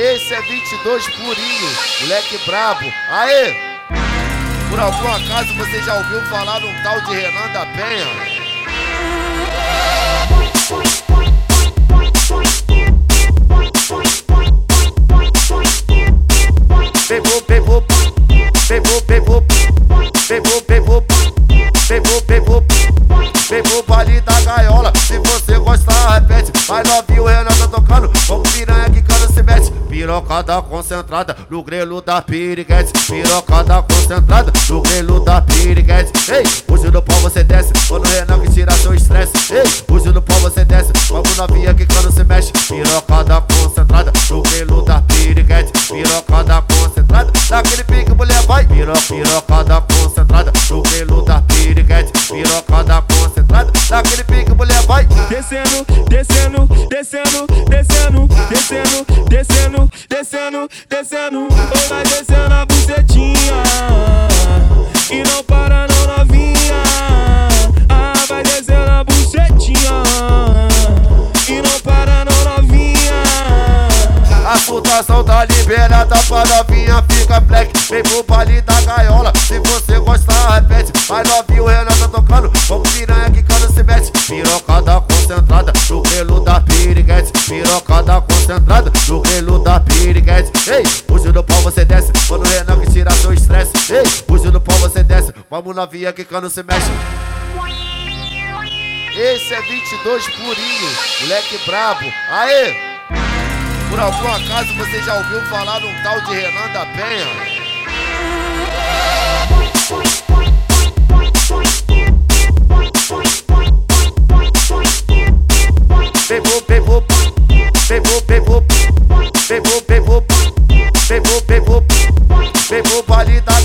Esse é 22 purinho, moleque brabo. Aê! Por algum acaso você já ouviu falar num tal de Renan da Penha? Pegou, pegou, pegou, pegou, pegou, pegou, pegou, pegou, pegou o baile da gaiola. Se você gostar, repete. Vai novinho, o Renan tá tocando. Como piranha que. Pirocada concentrada no grelo da piriguete. Pirocada concentrada no grelo da piriguete. Ei, hoje no pau você desce. Quando o Renan que tira seu estresse. Ei, hoje no pau você desce. Como novinha que cana se mexe. Pirocada concentrada no grelo da piriguete. Pirocada concentrada. Daquele pique, mulher vai. Piro, pirocada concentrada no grelo da piriguete. Pirocada concentrada. Daquele pique, mulher vai. descendo, descendo, descendo, descendo, descendo, descendo, descendo, descendo. Vai descendo a bucetinha e não para não novinha. Ah, vai descendo a bucetinha e não para não novinha. A putação tá liberada pra novinha fica black Vem pro baile da gaiola, desce, quando o Renan que tira seu estresse Ei, hoje no pau você desce, vamos novinha que cana se mexe esse é 22 purinho, moleque brabo. Aê! Por algum acaso você já ouviu falar num tal de Renan da Penha?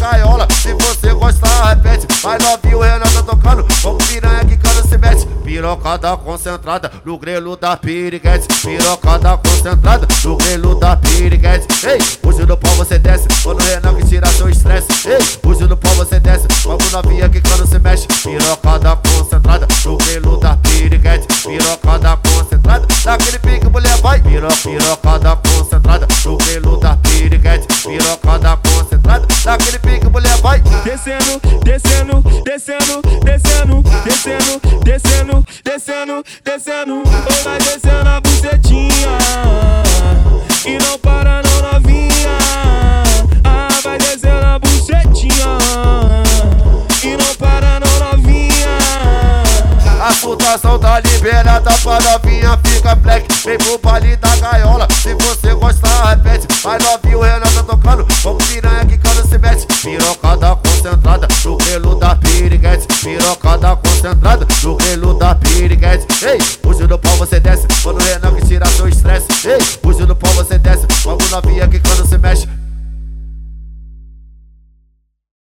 Gaiola. Se você gostar, repete. Vai novinho, o Renan tá tocando, como piranha que cana se mete. Pirocada concentrada no grelo da piriguete. Pirocada concentrada no grelo da piriguete. Ei, hoje no pau você desce, quando o Renan que tira seu estresse. Ei, hoje no pau você desce, como novinha que cana se mexe. Pirocada concentrada no grelo da piriguete. Pirocada concentrada, daquele pique mulher vai. Piro, pirocada concentrada no grelo da piriguete. Pirocada daquele pique mulher vai. descendo, descendo, descendo, descendo, descendo, descendo, descendo, descendo. Ou vai descendo a bucetinha e não para não novinha. Ah, vai descendo a bucetinha e não para não novinha. A putação tá liberada pra novinha fica black Vem pro baile da gaiola, se você gostar repete piriguete Pirocada concentrada no grelo da piriguete. Ei, hoje no pau você desce, quando o Renan que tira seu estresse. Ei,